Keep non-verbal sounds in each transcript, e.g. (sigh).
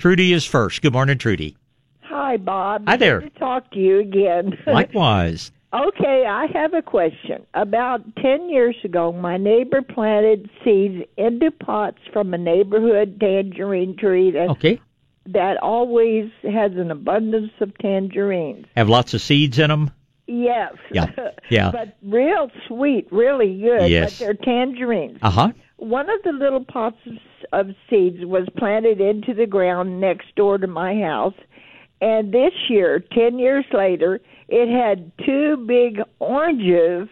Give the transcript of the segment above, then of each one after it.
Trudy is first. Good morning, Trudy. Hi, Bob. Hi there. Good to talk to you again. (laughs) Likewise. okay, I have a question. About 10 years ago, my neighbor planted seeds into pots from a neighborhood tangerine tree that, Okay. that always has an abundance of tangerines. Have lots of seeds in them. Yes. Yeah, (laughs) yeah. but real sweet, really good. Yes. But they're tangerines. Uh huh. One of the little pots of, of seeds was planted into the ground next door to my house. And this year, 10 years later, it had two big oranges,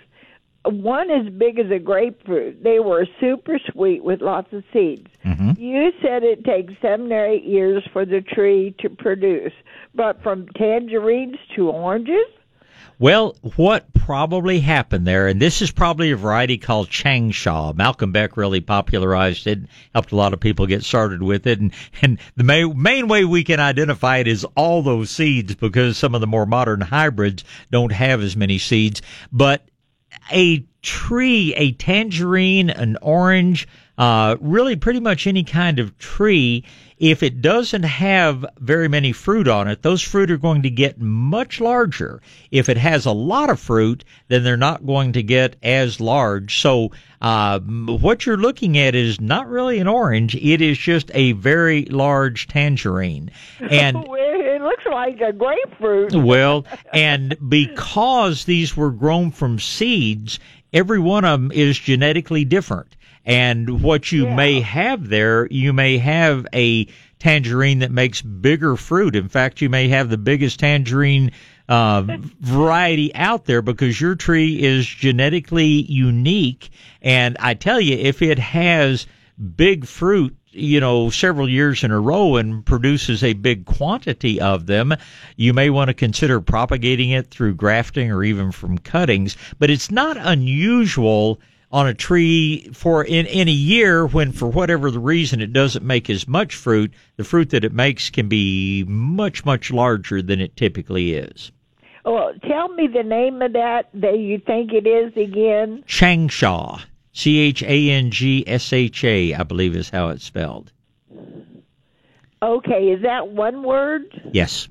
one as big as a grapefruit. They were super sweet with lots of seeds. Mm-hmm. You said it takes seven or eight years for the tree to produce, but from tangerines to oranges? Well, what probably happened there, and this is probably a variety called Changsha. Malcolm Beck really popularized it, helped a lot of people get started with it, and, and the main, main way we can identify it is all those seeds because some of the more modern hybrids don't have as many seeds. But a tree, a tangerine, an orange, uh, really pretty much any kind of tree, if it doesn't have very many fruit on it, those fruit are going to get much larger. If it has a lot of fruit, then they're not going to get as large. So, uh, what you're looking at is not really an orange. It is just a very large tangerine. And (laughs) it looks like a grapefruit. well, (laughs) and because these were grown from seeds, every one of them is genetically different. And what you Yeah. may have there, you may have a tangerine that makes bigger fruit. In fact, you may have the biggest tangerine uh, (laughs) variety out there because your tree is genetically unique. And I tell you, if it has big fruit, you know, several years in a row and produces a big quantity of them, you may want to consider propagating it through grafting or even from cuttings. But it's not unusual on a tree for in, in a year when for whatever the reason it doesn't make as much fruit, the fruit that it makes can be much, much larger than it typically is. Well, tell me the name of that that you think it is again. Changsha. C H A N G S H A, I believe is how it's spelled. Okay, is that one word? Yes.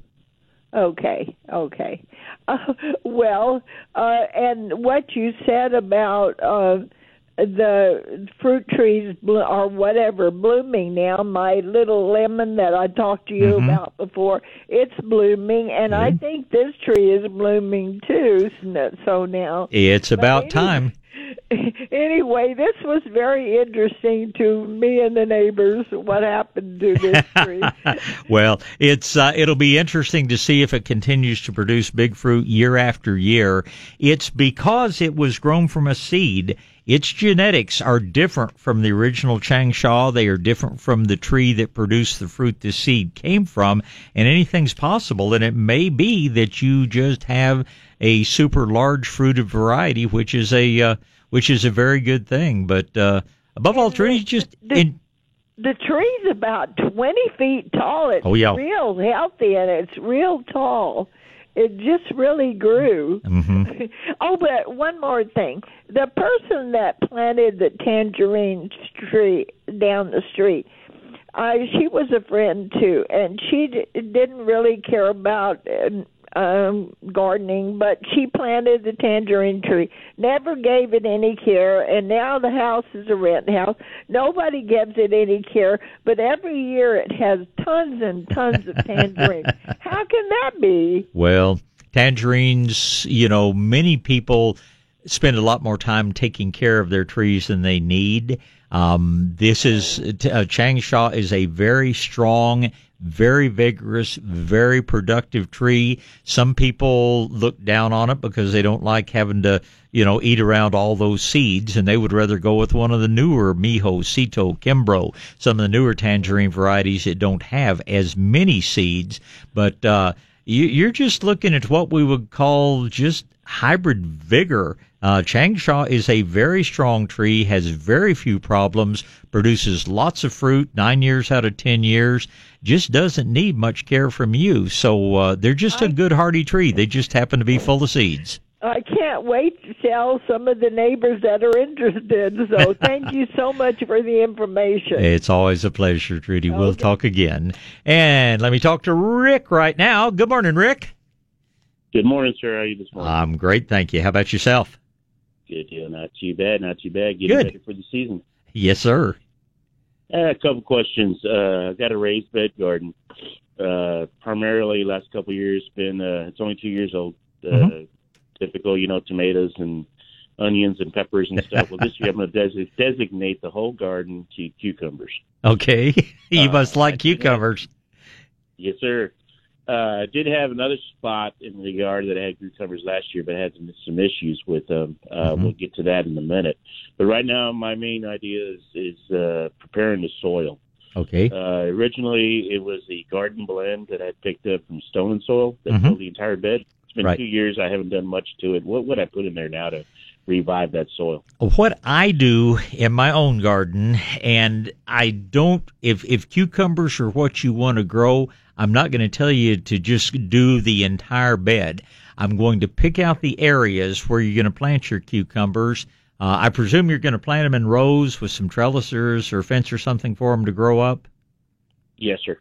Okay, okay. Uh, well, uh, and what you said about uh, the fruit trees blo- or whatever blooming now, my little lemon that I talked to you Mhm. about before, it's blooming, and I think this tree is blooming too. So so now, It's about anyway- time. (laughs) anyway, this was very interesting to me and the neighbors. What happened to this tree? (laughs) well, it's uh, it'll be interesting to see if it continues to produce big fruit year after year. It's because it was grown from a seed. Its genetics are different from the original Changsha. They are different from the tree that produced the fruit the seed came from. And anything's possible. And it may be that you just have a super large fruited variety, which is a uh, which is a very good thing. But uh, above all, trees just the- in, the tree's about 20 feet tall. It's Oh, yeah. real healthy and it's real tall. It just really grew. Mhm. (laughs) oh, but one more thing. The person that planted the tangerine tree down the street, uh, she was a friend too, and she d- didn't really care about uh, um gardening but she planted the tangerine tree. Never gave it any care and now the house is a rent house. Nobody gives it any care but every year it has tons and tons of tangerines (laughs) how can that be? Well, tangerines, you know, many people spend a lot more time taking care of their trees than they need. Um, this is uh, Changsha is a very strong, very vigorous, very productive tree. Some people look down on it because they don't like having to, you know, eat around all those seeds, and they would rather go with one of the newer Miho, Seto, Kimbrough, some of the newer tangerine varieties that don't have as many seeds. But uh, you, you're just looking at what we would call just hybrid vigor. Uh, Changsha is a very strong tree, has very few problems, produces lots of fruit, nine years out of ten years, just doesn't need much care from you. So uh, they're just a good hardy tree. They just happen to be full of seeds. I can't wait to tell some of the neighbors that are interested. So (laughs) thank you so much for the information. It's always a pleasure, Trudy. Okay. We'll talk again. And let me talk to Rick right now. Good morning, Rick. Good morning, sir. How are you this morning? I'm great, thank you. How about yourself? Good deal. Not too bad. Not too bad. Getting Good. ready for the season. Yes, sir. Uh, a couple questions. Uh, I've got a raised bed garden. Uh, primarily, last couple years, been uh, it's only two years old. Uh, mm-hmm typical, you know, tomatoes and onions and peppers and stuff. well, this year I'm going (laughs) to des- designate the whole garden to cucumbers. Okay, (laughs) you uh, must like cucumbers. Yes, sir. Uh, I did have another spot in the yard that had cucumbers last year, but had some, some issues with them. Uh, mm-hmm. We'll get to that in a minute. But right now, my main idea is, is uh, preparing the soil. Okay. Uh, originally, it was a garden blend that I picked up from Stone and Soil that mm-hmm. filled the entire bed It's been right. two years. I haven't done much to it. What would I put in there now to revive that soil? What I do in my own garden, and I don't, if, if cucumbers are what you want to grow, I'm not going to tell you to just do the entire bed. I'm going to pick out the areas where you're going to plant your cucumbers. Uh, I presume you're going to plant them in rows with some trellisers or fence or something for them to grow up. Yes, sir.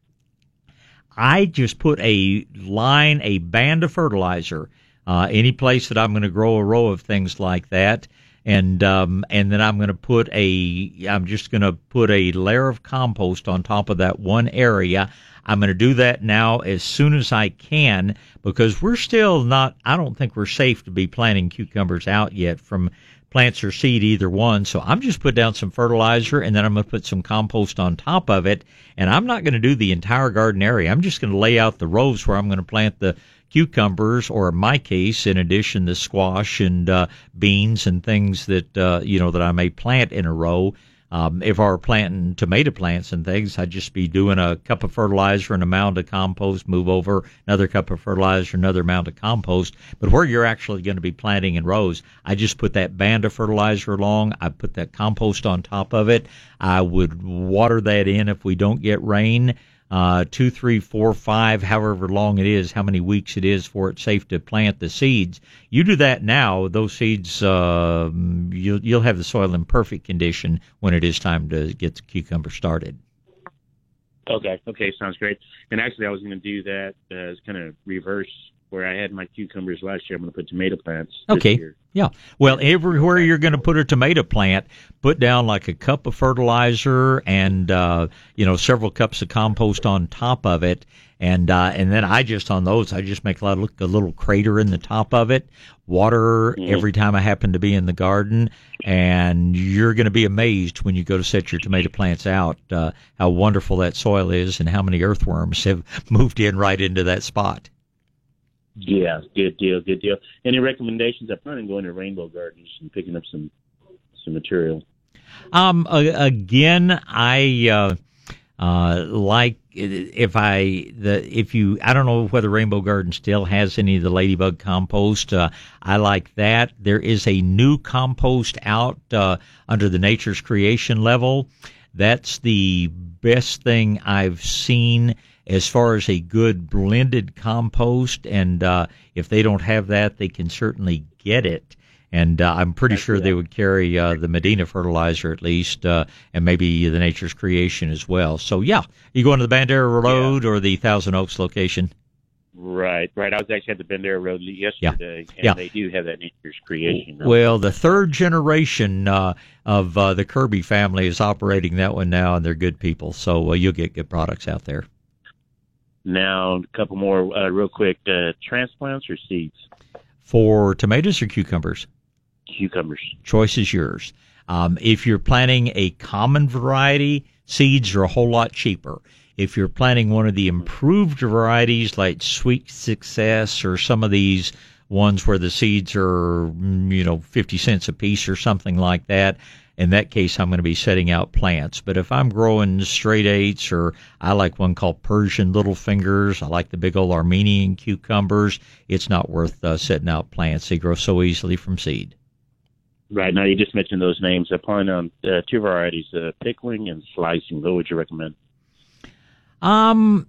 I just put a line, a band of fertilizer, uh, any place that I'm going to grow a row of things like that, and um, and then I'm going to put a, I'm just going to put a layer of compost on top of that one area. I'm going to do that now as soon as I can because we're still not. I don't think we're safe to be planting cucumbers out yet from plants or seed, either one. So I'm just put down some fertilizer and then I'm going to put some compost on top of it. And I'm not going to do the entire garden area. I'm just going to lay out the rows where I'm going to plant the cucumbers, or in my case, in addition, the squash and uh, beans and things that uh, you know that I may plant in a row. Um, if I were planting tomato plants and things, I'd just be doing a cup of fertilizer and a mound of compost, move over another cup of fertilizer, another mound of compost. But where you're actually going to be planting in rows, I just put that band of fertilizer along. I put that compost on top of it. I would water that in if we don't get rain uh, two, three, four, five, however long it is, how many weeks it is for it's safe to plant the seeds. You do that now; those seeds, uh, you'll you'll have the soil in perfect condition when it is time to get the cucumber started. Okay, okay, sounds great. And actually, I was going to do that as kind of reverse where I had my cucumbers last year. I'm going to put tomato plants. Okay. Yeah. Well, everywhere you're going to put a tomato plant, put down like a cup of fertilizer and uh, you know several cups of compost on top of it, and uh, and then I just on those I just make a, lot, a little crater in the top of it, water mm-hmm. every time I happen to be in the garden, and you're going to be amazed when you go to set your tomato plants out uh, how wonderful that soil is and how many earthworms have (laughs) moved in right into that spot. Yeah, good deal, good deal. Any recommendations? I plan on going to Rainbow Gardens and picking up some some material. Um, again, I uh, uh, like if I the if you I don't know whether Rainbow Garden still has any of the ladybug compost. Uh, I like that. There is a new compost out uh, under the Nature's Creation level. That's the best thing I've seen as far as a good blended compost. And uh, if they don't have that, they can certainly get it. And uh, I'm pretty sure they would carry uh, the Medina fertilizer at least, uh, and maybe the Nature's Creation as well. So yeah, you go into the Bandera Road yeah. or the Thousand Oaks location. Right, right. I was actually at the Bandera Road yesterday, yeah. and yeah. they do have that Nature's Creation. Well, the third generation uh, of uh, the Kirby family is operating that one now, and they're good people. So uh, you'll get good products out there. Now, a couple more uh, real quick. Uh, transplants or seeds? For tomatoes or cucumbers? Cucumbers. Choice is yours. Um, if you're planting a common variety, seeds are a whole lot cheaper. If you're planting one of the improved varieties like Sweet Success or some of these ones where the seeds are, mm, you know, 50 cents a piece or something like that, in that case, I'm going to be setting out plants. But if I'm growing straight eights, or I like one called Persian Little Fingers, I like the big old Armenian cucumbers, it's not worth uh, setting out plants. They grow so easily from seed. Right now, you just mentioned those names. I plan on uh, two varieties: uh, pickling and slicing. What would you recommend? Um,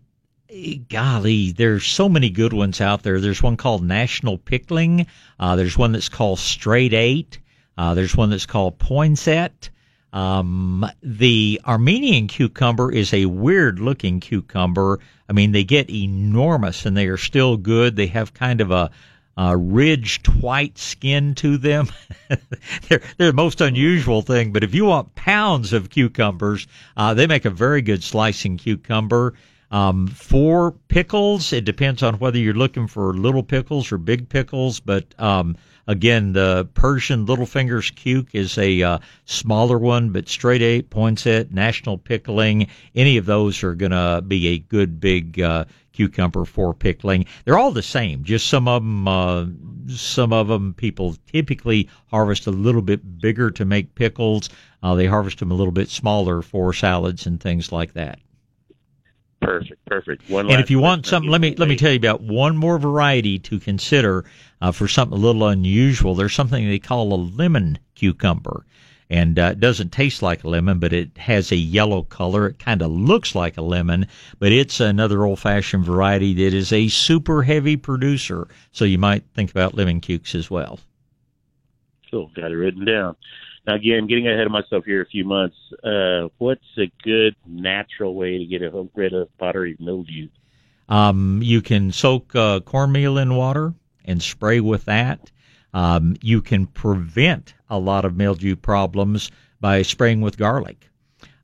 golly, there's so many good ones out there. There's one called National Pickling. Uh, there's one that's called Straight Eight. Uh, there's one that's called Poinsett. Um, the Armenian cucumber is a weird looking cucumber. I mean, they get enormous and they are still good. They have kind of a, a ridged white skin to them. (laughs) they're, they're the most unusual thing, but if you want pounds of cucumbers, uh, they make a very good slicing cucumber. Um, for pickles, it depends on whether you're looking for little pickles or big pickles, but, um, Again, the Persian Little Fingers Cuke is a uh, smaller one, but straight eight, poinsett, national pickling, any of those are going to be a good big uh, cucumber for pickling. They're all the same. Just some of them, uh, some of them people typically harvest a little bit bigger to make pickles. Uh, they harvest them a little bit smaller for salads and things like that. Perfect, perfect. One and if you want something, let me let me tell you about one more variety to consider uh, for something a little unusual. There's something they call a lemon cucumber, and uh, it doesn't taste like a lemon, but it has a yellow color. It kind of looks like a lemon, but it's another old-fashioned variety that is a super heavy producer. So you might think about lemon cukes as well. Cool, got it written down. Now, again, getting ahead of myself here a few months, uh, what's a good natural way to get rid of powdery mildew? Um, you can soak uh, cornmeal in water and spray with that. Um, you can prevent a lot of mildew problems by spraying with garlic.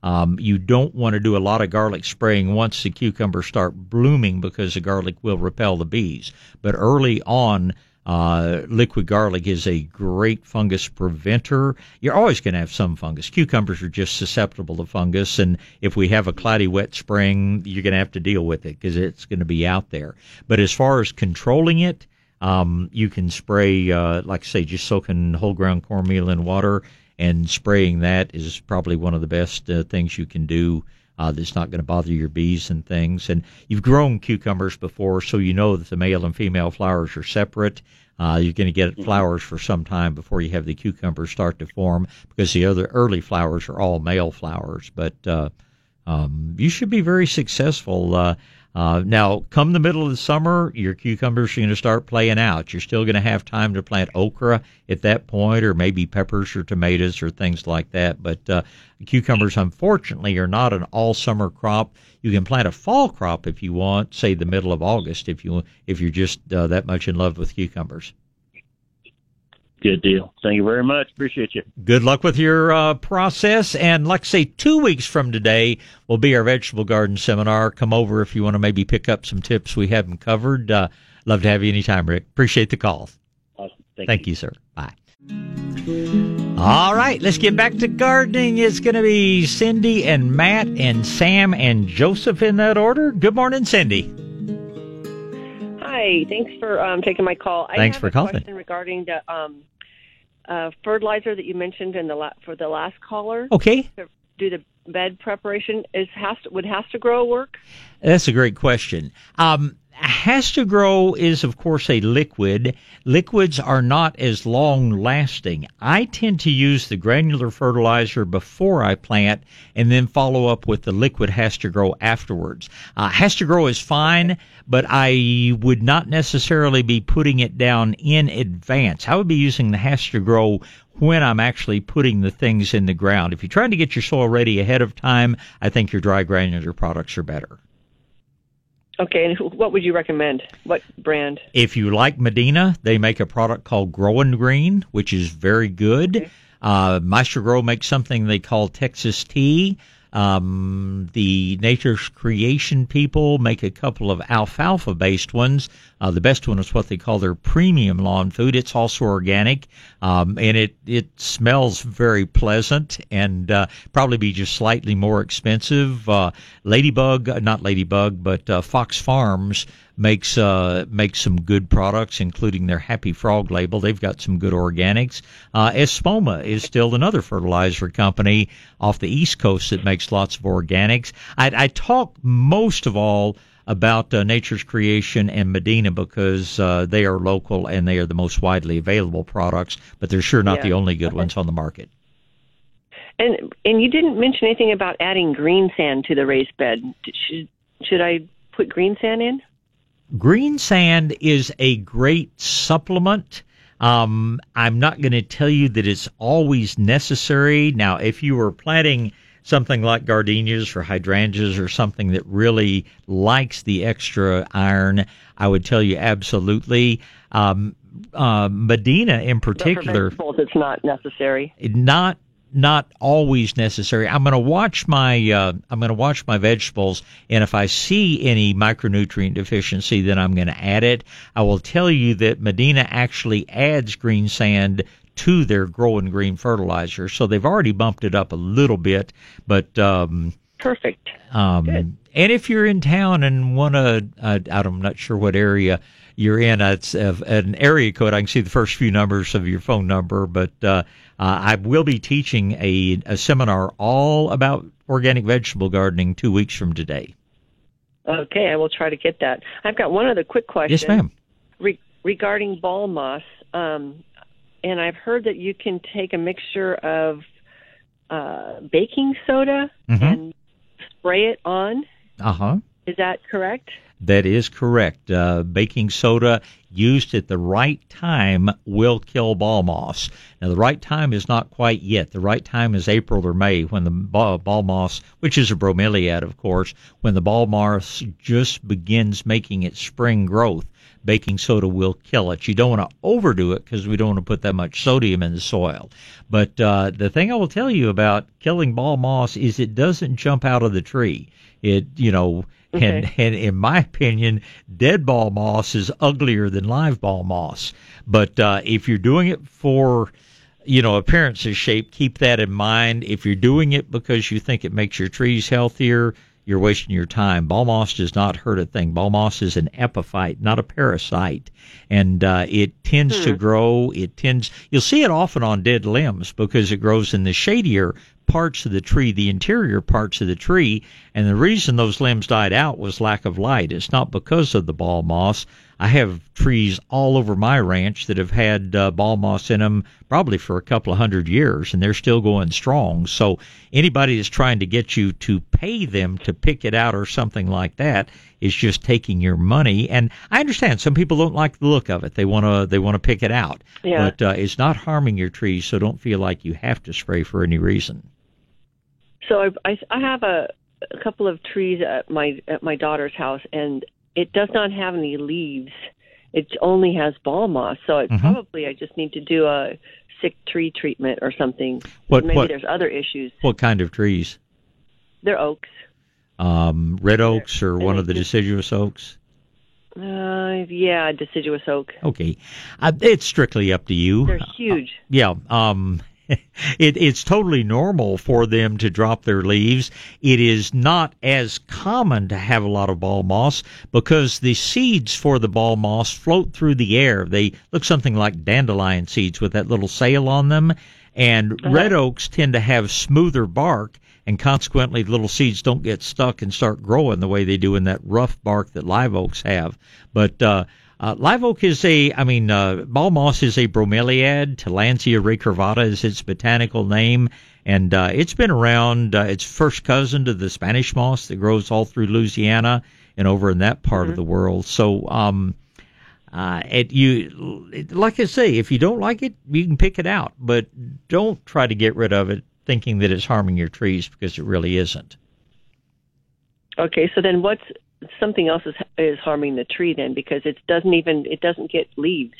Um, you don't want to do a lot of garlic spraying once the cucumbers start blooming because the garlic will repel the bees. But early on, uh, liquid garlic is a great fungus preventer. You're always going to have some fungus. Cucumbers are just susceptible to fungus, and if we have a cloudy, wet spring, you're going to have to deal with it because it's going to be out there. But as far as controlling it, um, you can spray, uh, like I say, just soaking whole ground cornmeal in water and spraying that is probably one of the best uh, things you can do uh, that's not going to bother your bees and things. And you've grown cucumbers before, so you know that the male and female flowers are separate. Uh, you're going to get mm-hmm. flowers for some time before you have the cucumbers start to form because the other early flowers are all male flowers. But uh, um, you should be very successful. Uh, uh, now, come the middle of the summer, your cucumbers are going to start playing out. You're still going to have time to plant okra at that point, or maybe peppers or tomatoes or things like that. But uh, cucumbers, unfortunately, are not an all summer crop. You can plant a fall crop if you want, say the middle of August, if you if you're just uh, that much in love with cucumbers. Good deal. Thank you very much. Appreciate you. Good luck with your uh, process. And like I say, two weeks from today will be our vegetable garden seminar. Come over if you want to maybe pick up some tips we haven't covered. Uh, love to have you anytime, Rick. Appreciate the call. Awesome. Thank, Thank you. you, sir. Bye. All right, let's get back to gardening. It's going to be Cindy and Matt and Sam and Joseph in that order. Good morning, Cindy. Hi, thanks for um, taking my call. Thanks I have for a calling. question regarding the um, uh, fertilizer that you mentioned in the la- for the last caller. Okay. To do the bed preparation is has to, would HastaGro work? That's a great question. Um, HastaGro is of course a liquid. Liquids are not as long lasting. I tend to use the granular fertilizer before I plant and then follow up with the liquid HastaGro afterwards. Uh, HastaGro is fine, but I would not necessarily be putting it down in advance. I would be using the HastaGro when I'm actually putting the things in the ground. If you're trying to get your soil ready ahead of time, I think your dry granular products are better. Okay, and what would you recommend? What brand? If you like Medina, they make a product called Grow and Green, which is very good. Okay. Uh, Maestro-Gro makes something they call Texas Tea. Um, the Nature's Creation people make a couple of alfalfa based ones. Uh, the best one is what they call their premium lawn food. It's also organic, um, and it, it smells very pleasant and uh, probably be just slightly more expensive. Uh, Ladybug, not Ladybug, but uh, Fox Farms makes uh, makes some good products, including their Happy Frog label. They've got some good organics. Uh, Espoma is still another fertilizer company off the East Coast that makes lots of organics. I, I talk most of all about uh, Nature's Creation and Medina because uh, they are local and they are the most widely available products, but they're sure not yeah. the only good okay. ones on the market. And and you didn't mention anything about adding green sand to the raised bed. Should should I put green sand in? Green sand is a great supplement. Um, I'm not going to tell you that it's always necessary. Now, if you were planting something like gardenias or hydrangeas or something that really likes the extra iron, I would tell you absolutely. Um, uh, Medina in particular, but for vegetables, it's not necessary. Not not always necessary. I'm going to watch my uh, I'm going to watch my vegetables, and if I see any micronutrient deficiency, then I'm going to add it. I will tell you that Medina actually adds green sand to their growing green fertilizer, so they've already bumped it up a little bit. But um, perfect. Um, Good. And if you're in town and want to, uh, I'm not sure what area you're in. It's uh, an area code. I can see the first few numbers of your phone number, but uh, uh, I will be teaching a, a seminar all about organic vegetable gardening two weeks from today. Okay, I will try to get that. I've got one other quick question. Yes, ma'am. Re- regarding ball moss, um, and I've heard that you can take a mixture of uh, baking soda mm-hmm. and spray it on. Uh huh. Is that correct? That is correct. Uh, baking soda used at the right time will kill ball moss. Now, the right time is not quite yet. The right time is April or May when the ball, ball moss, which is a bromeliad, of course, when the ball moss just begins making its spring growth. Baking soda will kill it. You don't want to overdo it because we don't want to put that much sodium in the soil. But uh, the thing I will tell you about killing ball moss is it doesn't jump out of the tree. It, you know, Okay. And, and in my opinion, dead ball moss is uglier than live ball moss. But uh, if you're doing it for, you know, appearances shape, keep that in mind. If you're doing it because you think it makes your trees healthier, you're wasting your time. Ball moss does not hurt a thing. Ball moss is an epiphyte, not a parasite, and uh, it tends hmm. to grow. It tends. You'll see it often on dead limbs because it grows in the shadier parts of the tree, the interior parts of the tree, and the reason those limbs died out was lack of light. It's not because of the ball moss. I have trees all over my ranch that have had uh, ball moss in them probably for a couple of hundred years, and they're still going strong. So anybody that's trying to get you to pay them to pick it out or something like that is just taking your money. And I understand some people don't like the look of it; they want to they want to pick it out. Yeah. But uh, it's not harming your trees, so don't feel like you have to spray for any reason. So I, I, I have a, a couple of trees at my at my daughter's house, and it does not have any leaves. It only has ball moss. So it Mhm. probably I just need to do a sick tree treatment or something. What Maybe what there's other issues. what kind of trees? They're oaks. Um, red oaks or one of the just- deciduous oaks? Uh, yeah, deciduous oak. Okay, uh, it's strictly up to you. They're huge. Yeah, um, (laughs) it, it's totally normal for them to drop their leaves. It is not as common to have a lot of ball moss because the seeds for the ball moss float through the air. They look something like dandelion seeds with that little sail on them. And Uh-huh. red oaks tend to have smoother bark, and consequently, little seeds don't get stuck and start growing the way they do in that rough bark that live oaks have. But uh, uh, live oak is a, I mean, uh, ball moss is a bromeliad. Tillandsia recurvata is its botanical name, and uh, it's been around. Uh, it's first cousin to the Spanish moss that grows all through Louisiana and over in that part of the world. So, um, uh, it, you, it, like I say, if you don't like it, you can pick it out, but don't try to get rid of it thinking that it's harming your trees because it really isn't. Okay, so then what's something else is is harming the tree then because it doesn't even it doesn't get leaves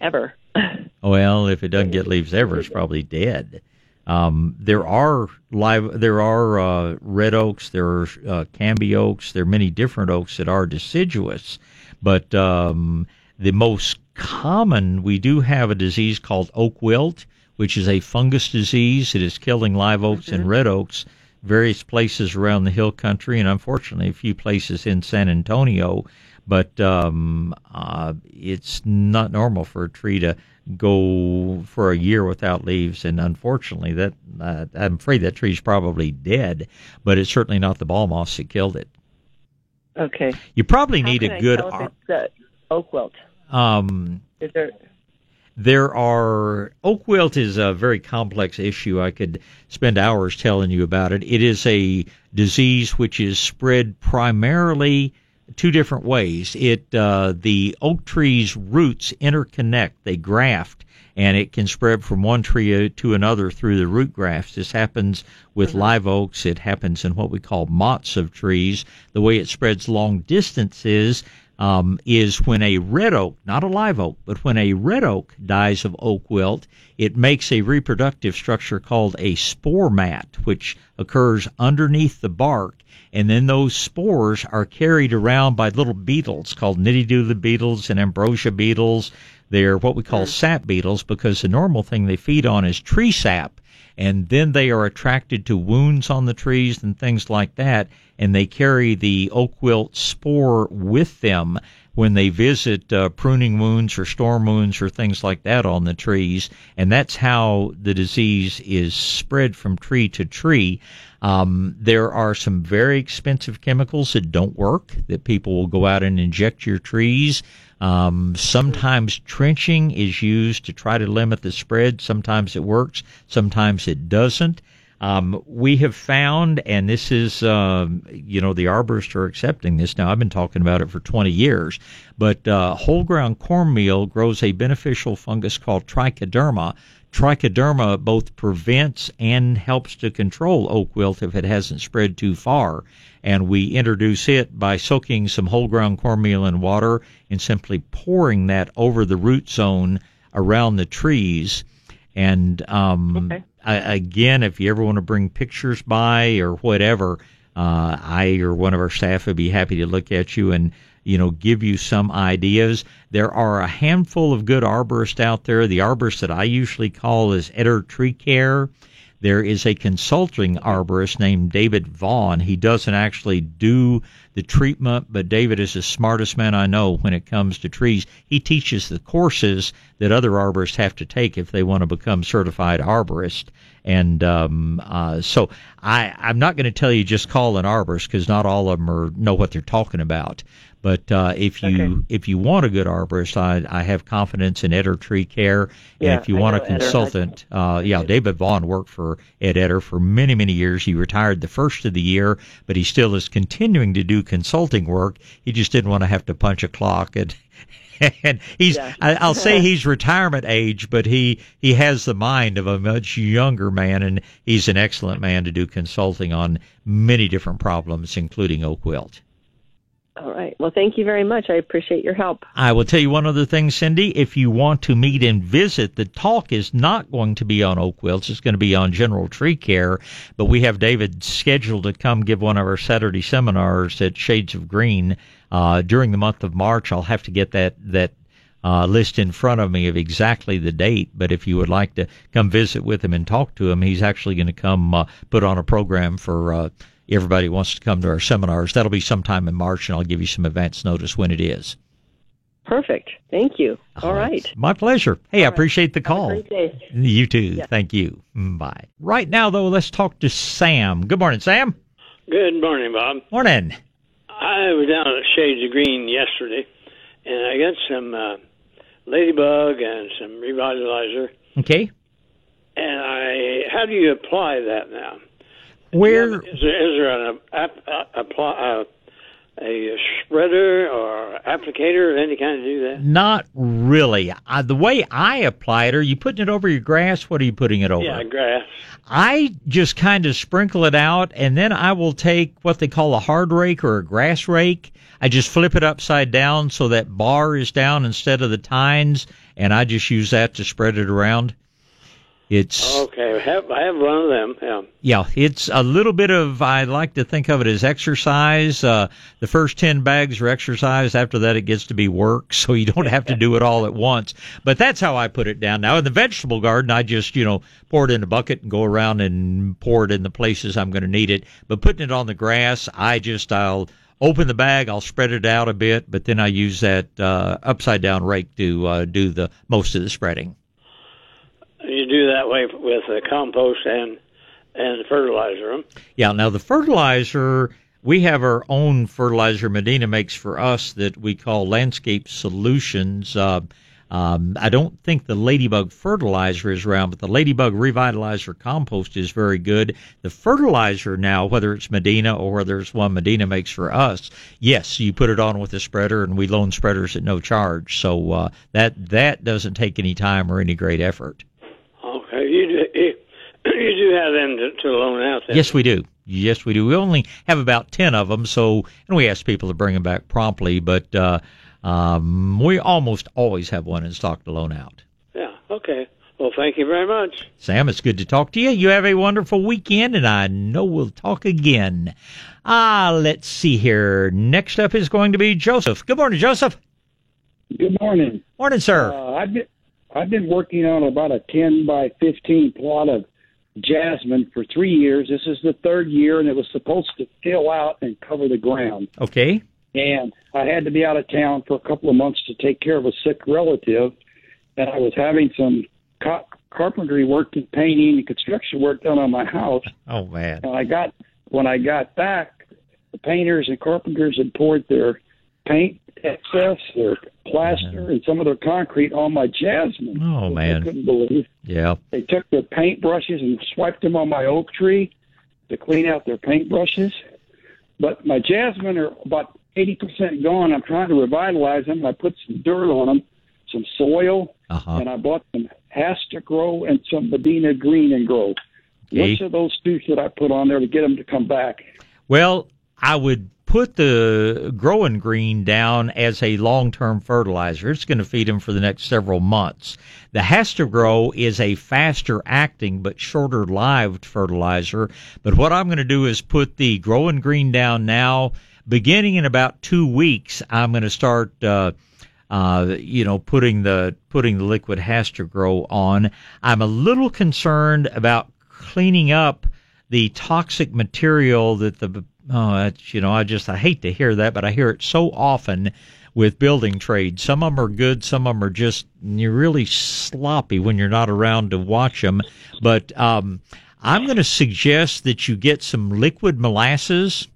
ever. (laughs) Well, if it doesn't get leaves ever, it's probably dead. Um, there are live, there are uh, red oaks, there are uh, camby oaks, there are many different oaks that are deciduous, but um, the most common we do have a disease called oak wilt, which is a fungus disease that is killing live oaks and red oaks various places around the hill country, and unfortunately a few places in San Antonio. But um, uh, it's not normal for a tree to go for a year without leaves, and unfortunately, that uh, I'm afraid that tree's probably dead. But it's certainly not the ball moss that killed it. Okay. You probably How need a I good. tell if ar- it's the oak wilt? um, Is there there are oak wilt is a very complex issue. I could spend hours telling you about it. It is a disease which is spread primarily two different ways. It uh, the oak tree's roots interconnect; they graft, and it can spread from one tree to another through the root grafts. This happens with mm-hmm. live oaks. It happens in what we call mottes of trees. The way it spreads long distances um, is when a red oak, not a live oak, but when a red oak dies of oak wilt, it makes a reproductive structure called a spore mat, which occurs underneath the bark. And then those spores are carried around by little beetles called nitidulid beetles and ambrosia beetles. They're what we call sap beetles because the normal thing they feed on is tree sap and then they are attracted to wounds on the trees and things like that, and they carry the oak wilt spore with them when they visit uh, pruning wounds or storm wounds or things like that on the trees, and that's how the disease is spread from tree to tree. Um, there are some very expensive chemicals that don't work that people will go out and inject your trees. Um, sometimes trenching is used to try to limit the spread. Sometimes it works. Sometimes it doesn't. Um, we have found, and this is, uh, you know, the arborists are accepting this now. I've been talking about it for 20 years, but uh, whole ground cornmeal grows a beneficial fungus called trichoderma. Trichoderma both prevents and helps to control oak wilt if it hasn't spread too far and we introduce it by soaking some whole ground cornmeal in water and simply pouring that over the root zone around the trees. And um, okay. I, again, if you ever want to bring pictures by or whatever, uh, I or one of our staff would be happy to look at you and you know give you some ideas. There are a handful of good arborists out there. The arborist that I usually call is Etter Tree Care there is a consulting arborist named David Vaughn. He doesn't actually do the treatment, but David is the smartest man I know when it comes to trees. He teaches the courses that other arborists have to take if they want to become certified arborist. And um, uh, so I, I'm not going to tell you just call an arborist because not all of them are, know what they're talking about. But uh, if you okay. if you want a good arborist, I, I have confidence in Etter Tree Care. And yeah, if you I want a consultant, uh, yeah, David Vaughn worked for Ed Etter for many many years. He retired the first of the year, but he still is continuing to do consulting work. He just didn't want to have to punch a clock and. (laughs) and he's yeah. I, will say (laughs) he's retirement age, but he he has the mind of a much younger man, and he's an excellent man to do consulting on many different problems, including oak wilt. All right. Well, thank you very much. I appreciate your help. I will tell you one other thing, Cindy. If you want to meet and visit, the talk is not going to be on oak wilts. It's going to be on general tree care. But we have David scheduled to come give one of our Saturday seminars at Shades of Green uh, during the month of March. I'll have to get that that uh, list in front of me of exactly the date. But if you would like to come visit with him and talk to him, he's actually going to come uh, put on a program for uh, everybody wants to come to our seminars. That'll be sometime in March, and I'll give you some advance notice when it is. Perfect. Thank you. All, All right. right. My pleasure. Hey, All I appreciate the call. Have a great day. You too. Yeah. Thank you. Mm, bye. Right now, though, let's talk to Sam. Good morning, Sam. Good morning, Bob. Morning. I was down at Shades of Green yesterday, and I got some uh, ladybug and some revitalizer. Okay. And I, how do you apply that now? Where is there, is there an apply, a spreader or applicator of any kind to do that? Not really. Uh, the way I apply it, are you putting it over your grass? What are you putting it over? Yeah, grass. I just kind of sprinkle it out, and then I will take what they call a hard rake or a grass rake. I just flip it upside down so that bar is down instead of the tines, and I just use that to spread it around. It's okay. I have, I have one of them. Yeah. Yeah, it's a little bit of. I like to think of it as exercise. Uh, the first ten bags are exercise. After that, it gets to be work. (laughs) So you don't have to do it all at once. But that's how I put it down. Now in the vegetable garden, I just you know pour it in a bucket and go around and pour it in the places I'm going to need it. But putting it on the grass, I just I'll open the bag, I'll spread it out a bit, but then I use that uh, upside down rake to uh, do the most of the spreading you do that way with the compost and and fertilizer. Yeah. Now the fertilizer, we have our own fertilizer Medina makes for us that we call Landscape Solutions. Uh, Um, I don't think the ladybug fertilizer is around, but the ladybug revitalizer compost is very good. The fertilizer now, whether it's Medina or whether it's one Medina makes for us, yes, you put it on with a spreader, and we loan spreaders at no charge. So uh, that that doesn't take any time or any great effort. Okay, you do, you, (clears throat) you do have them to, to loan out. Then. Yes, we do. Yes, we do. We only have about ten of them, so and we ask people to bring them back promptly, but. Uh, um, we almost always have one in stock to loan out. Yeah. Okay. Well, thank you very much. Sam, it's good to talk to you. You have a wonderful weekend, and I know we'll talk again. Ah, let's see here. Next up is going to be Joseph. Good morning, Joseph. Good morning. Morning, sir. Uh, I've been I've been working on about a ten by fifteen plot of jasmine for three years. This is the third year, and it was supposed to fill out and cover the ground. Okay and I had to be out of town for a couple of months to take care of a sick relative, and I was having some ca- carpentry work and painting and construction work done on my house. Oh man! And I got when I got back, the painters and carpenters had poured their paint excess, their plaster, and some of their concrete on my jasmine. Oh man! I couldn't believe. Yeah. They took their paint brushes and swiped them on my oak tree to clean out their paint brushes. But my jasmine are about 80% gone. I'm trying to revitalize them. I put some dirt on them, some soil, uh-huh. and I bought some HastaGro and some Medina Green and Grow. Okay. Which of those two should I put on there to get them to come back? Well, I would put the growing green down as a long-term fertilizer. It's going to feed them for the next several months. The HastaGro is a faster acting but shorter lived fertilizer. But what I'm going to do is put the growing green down now beginning in about two weeks, I'm going to start, uh, uh, you know, putting the putting the liquid HastaGro on. I'm a little concerned about cleaning up the toxic material that the oh, you know, I just I hate to hear that, but I hear it so often with building trades. Some of them are good, some of them are just you're really sloppy when you're not around to watch them. But um, I'm going to suggest that you get some liquid molasses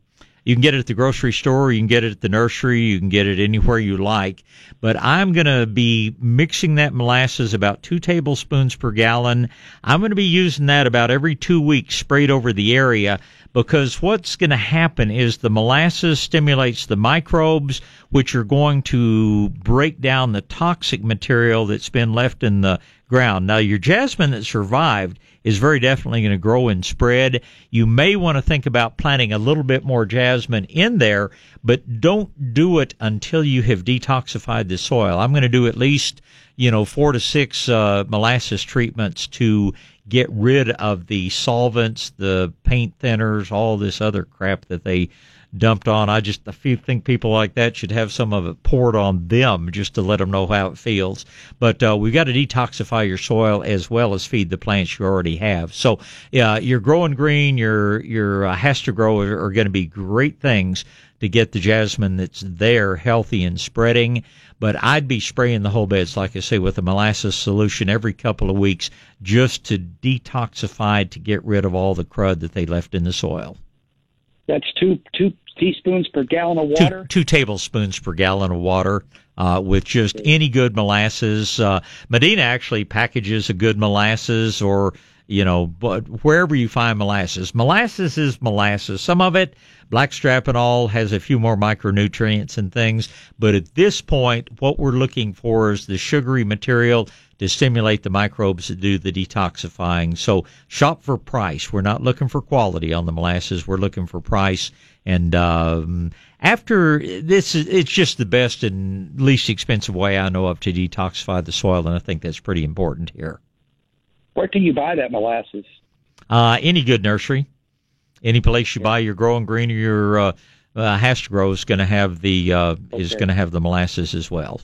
you can get it at the grocery store, you can get it at the nursery, you can get it anywhere you like. But I'm going to be mixing that molasses about two tablespoons per gallon. I'm going to be using that about every two weeks sprayed over the area because what's going to happen is the molasses stimulates the microbes, which are going to break down the toxic material that's been left in the ground. Now, your jasmine that survived is very definitely going to grow and spread. You may want to think about planting a little bit more jasmine in there, but don't do it until you have detoxified the soil. I'm going to do at least, you know, four to six uh, molasses treatments to get rid of the solvents, the paint thinners, all this other crap that they dumped on. I just I think people like that should have some of it poured on them just to let them know how it feels. But uh, we've got to detoxify your soil as well as feed the plants you already have. So yeah, your growing green, your your uh, HastaGro are, are going to be great things to get the jasmine that's there healthy and spreading. But I'd be spraying the whole beds, like I say, with a molasses solution every couple of weeks just to detoxify to get rid of all the crud that they left in the soil. That's two two teaspoons per gallon of water. Two, two tablespoons per gallon of water. Uh, with just any good molasses. Uh, Medina actually packages a good molasses or, you know, but wherever you find molasses. Molasses is molasses. Some of it, blackstrap and all, has a few more micronutrients and things. But at this point, what we're looking for is the sugary material to stimulate the microbes that do the detoxifying. So shop for price. We're not looking for quality on the molasses. We're looking for price. And um, after this, it's just the best and least expensive way I know of to detoxify the soil, and I think that's pretty important here. Where can you buy that molasses? Uh, any good nursery, any place you yeah. buy your growing green or your uh, uh, HastaGro is going to have the uh, okay. is going to have the molasses as well.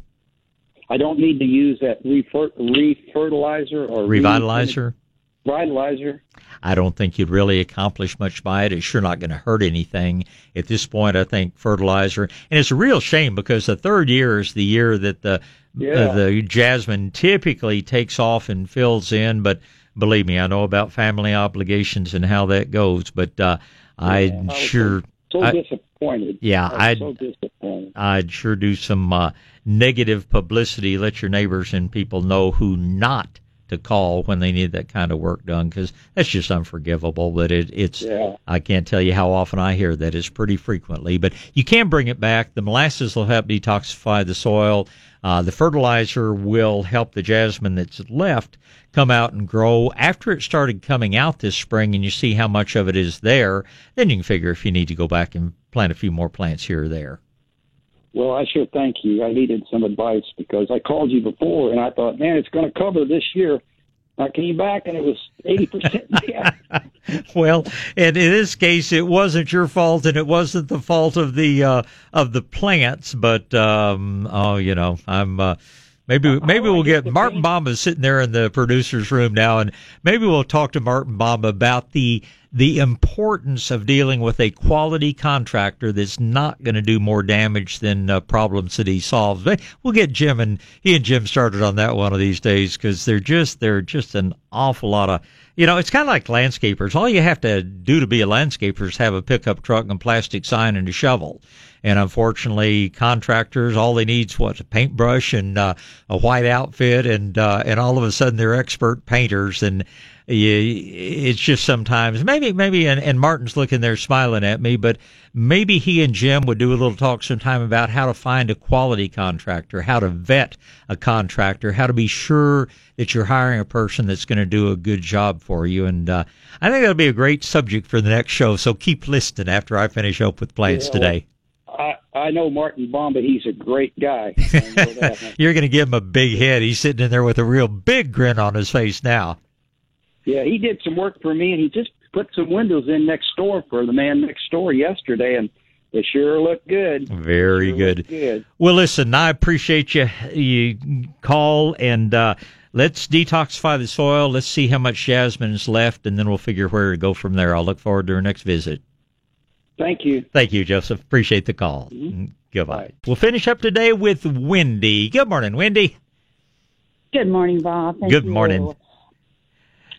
I don't need to use that refertilizer or revitalizer. Revitalizer. I don't think you'd really accomplish much by it. It's sure not going to hurt anything at this point. I think fertilizer, and it's a real shame because the third year is the year that the yeah. uh, the jasmine typically takes off and fills in. But believe me, I know about family obligations and how that goes. But uh, yeah, i sure so, so I, disappointed. Yeah, I'd so disappointed. I'd sure do some uh, negative publicity. Let your neighbors and people know who not to call when they need that kind of work done because that's just unforgivable. But it, it's Yeah. I can't tell you how often I hear that. It's pretty frequently, but you can bring it back. The molasses will help detoxify the soil. Uh, the fertilizer will help the jasmine that's left come out and grow. After it started coming out this spring, and you see how much of it is there, then you can figure if you need to go back and plant a few more plants here or there. Well, I sure thank you. I needed some advice because I called you before and I thought, man, it's going to cover this year. I came back and it was 80% (laughs) down. well, and in this case, it wasn't your fault, and it wasn't the fault of the uh, of the plants. But um, oh, you know, I'm uh, maybe maybe we'll get Martin Bamba sitting there in the producers' room now, and maybe we'll talk to Martin Bamba about the the importance of dealing with a quality contractor that's not going to do more damage than uh, problems that he solves. But We'll get Jim and he and Jim started on that one of these days because they're just they're just an awful lot of you know it's kind of like landscapers. All you have to do to be a landscaper is have a pickup truck and plastic sign and a shovel. And unfortunately, contractors all they need is what a paintbrush and uh, a white outfit, and uh, and all of a sudden they're expert painters and it's just sometimes maybe maybe and, and Martin's looking there smiling at me, but maybe he and Jim would do a little talk sometime about how to find a quality contractor, how to vet a contractor, how to be sure that you're hiring a person that's going to do a good job for you. And uh, I think that'll be a great subject for the next show. So keep listening after I finish up with plants Yeah. today. I, I know Martin Bomba. He's a great guy. I know that. (laughs) You're going to give him a big head. He's sitting in there with a real big grin on his face now. Yeah, he did some work for me, and he just put some windows in next door for the man next door yesterday, and they sure look good. Very Sure good. good. Well, listen, I appreciate you. You call and uh, let's detoxify the soil. Let's see how much jasmine is left, and then we'll figure where to go from there. I'll look forward to our next visit. Thank you. Thank you, Joseph. Appreciate the call. Goodbye. We'll finish up today with Wendy. Good morning, Wendy. Good morning, Bob. Thank Good you.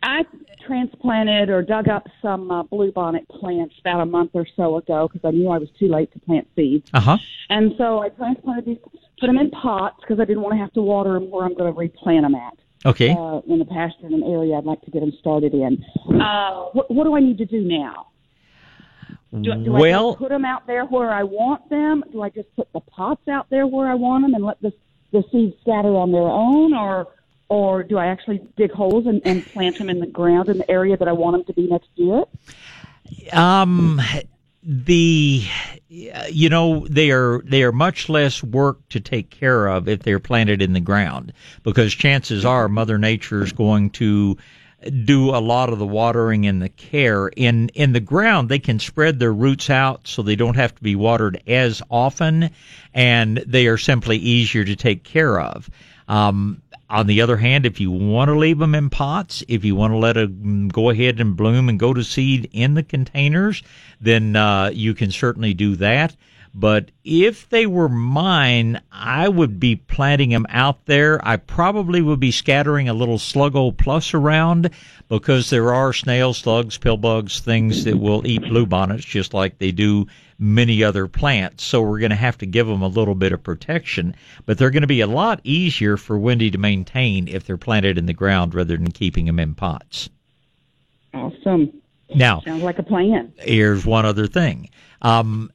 I transplanted or dug up some uh, bluebonnet plants about a month or so ago because I knew I was too late to plant seeds. Uh huh. And so I transplanted these, put them in pots because I didn't want to have to water them where I'm going to replant them at. Okay. Uh, in the pasture in an area I'd like to get them started in. Uh, what, what do I need to do now? Do, do I well, just put them out there where I want them? Do I just put the pots out there where I want them and let the the seeds scatter on their own, or or do I actually dig holes and, and plant them in the ground in the area that I want them to be next year? Um, the you know they are they are much less work to take care of if they're planted in the ground because chances are Mother Nature is going to do a lot of the watering and the care in in the ground they can spread their roots out so they don't have to be watered as often and they are simply easier to take care of um, on the other hand, if you want to leave them in pots, if you want to let them go ahead and bloom and go to seed in the containers, then uh, you can certainly do that. But if they were mine, I would be planting them out there. I probably would be scattering a little slug Sluggo Plus around because there are snails, slugs, pill bugs, things that will eat bluebonnets just like they do many other plants. So we're going to have to give them a little bit of protection, but they're going to be a lot easier for Wendy to maintain if they're planted in the ground rather than keeping them in pots. Awesome. Now, Sounds like a plan. here's one other thing. Um,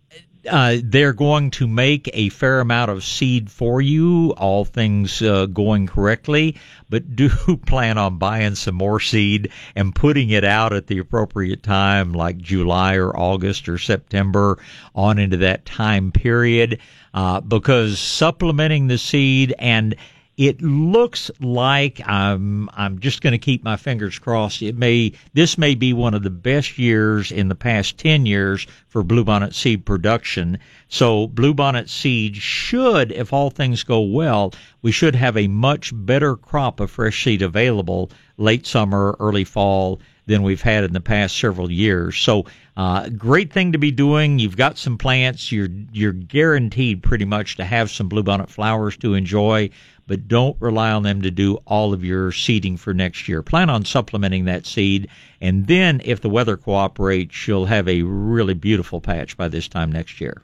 uh, they're going to make a fair amount of seed for you, all things uh, going correctly, but (laughs) do plan on buying some more seed and putting it out at the appropriate time, like July or August or September, on into that time period, uh, because supplementing the seed and it looks like I'm I'm just going to keep my fingers crossed. It may this may be one of the best years in the past 10 years for bluebonnet seed production. So bluebonnet seed should if all things go well, we should have a much better crop of fresh seed available late summer, early fall than we've had in the past several years. So, uh, great thing to be doing. You've got some plants. You're you're guaranteed pretty much to have some bluebonnet flowers to enjoy, but don't rely on them to do all of your seeding for next year. Plan on supplementing that seed, and then if the weather cooperates, you'll have a really beautiful patch by this time next year.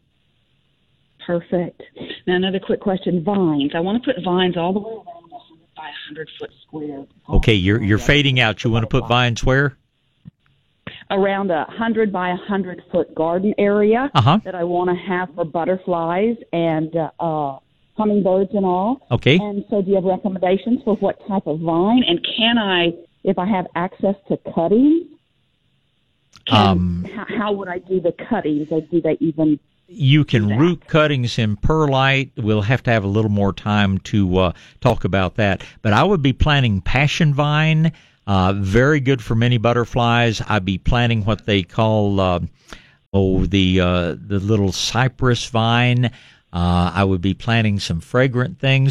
Perfect. Now another quick question: vines. I want to put vines all the way around by hundred foot square. Okay, you're you're fading out. You want to put vines where? around a hundred by a hundred foot garden area Uh-huh. that I want to have for butterflies and uh, uh, hummingbirds and all. Okay. And so, do you have recommendations for what type of vine? And can I, if I have access to cuttings, can, Um, how, how would I do the cuttings? Or do they even? You can root cuttings in perlite. We'll have to have a little more time to uh, talk about that. But I would be planting passion vine. Uh, very good for many butterflies. I'd be planting what they call uh, oh the uh, the little cypress vine. Uh, I would be planting some fragrant things.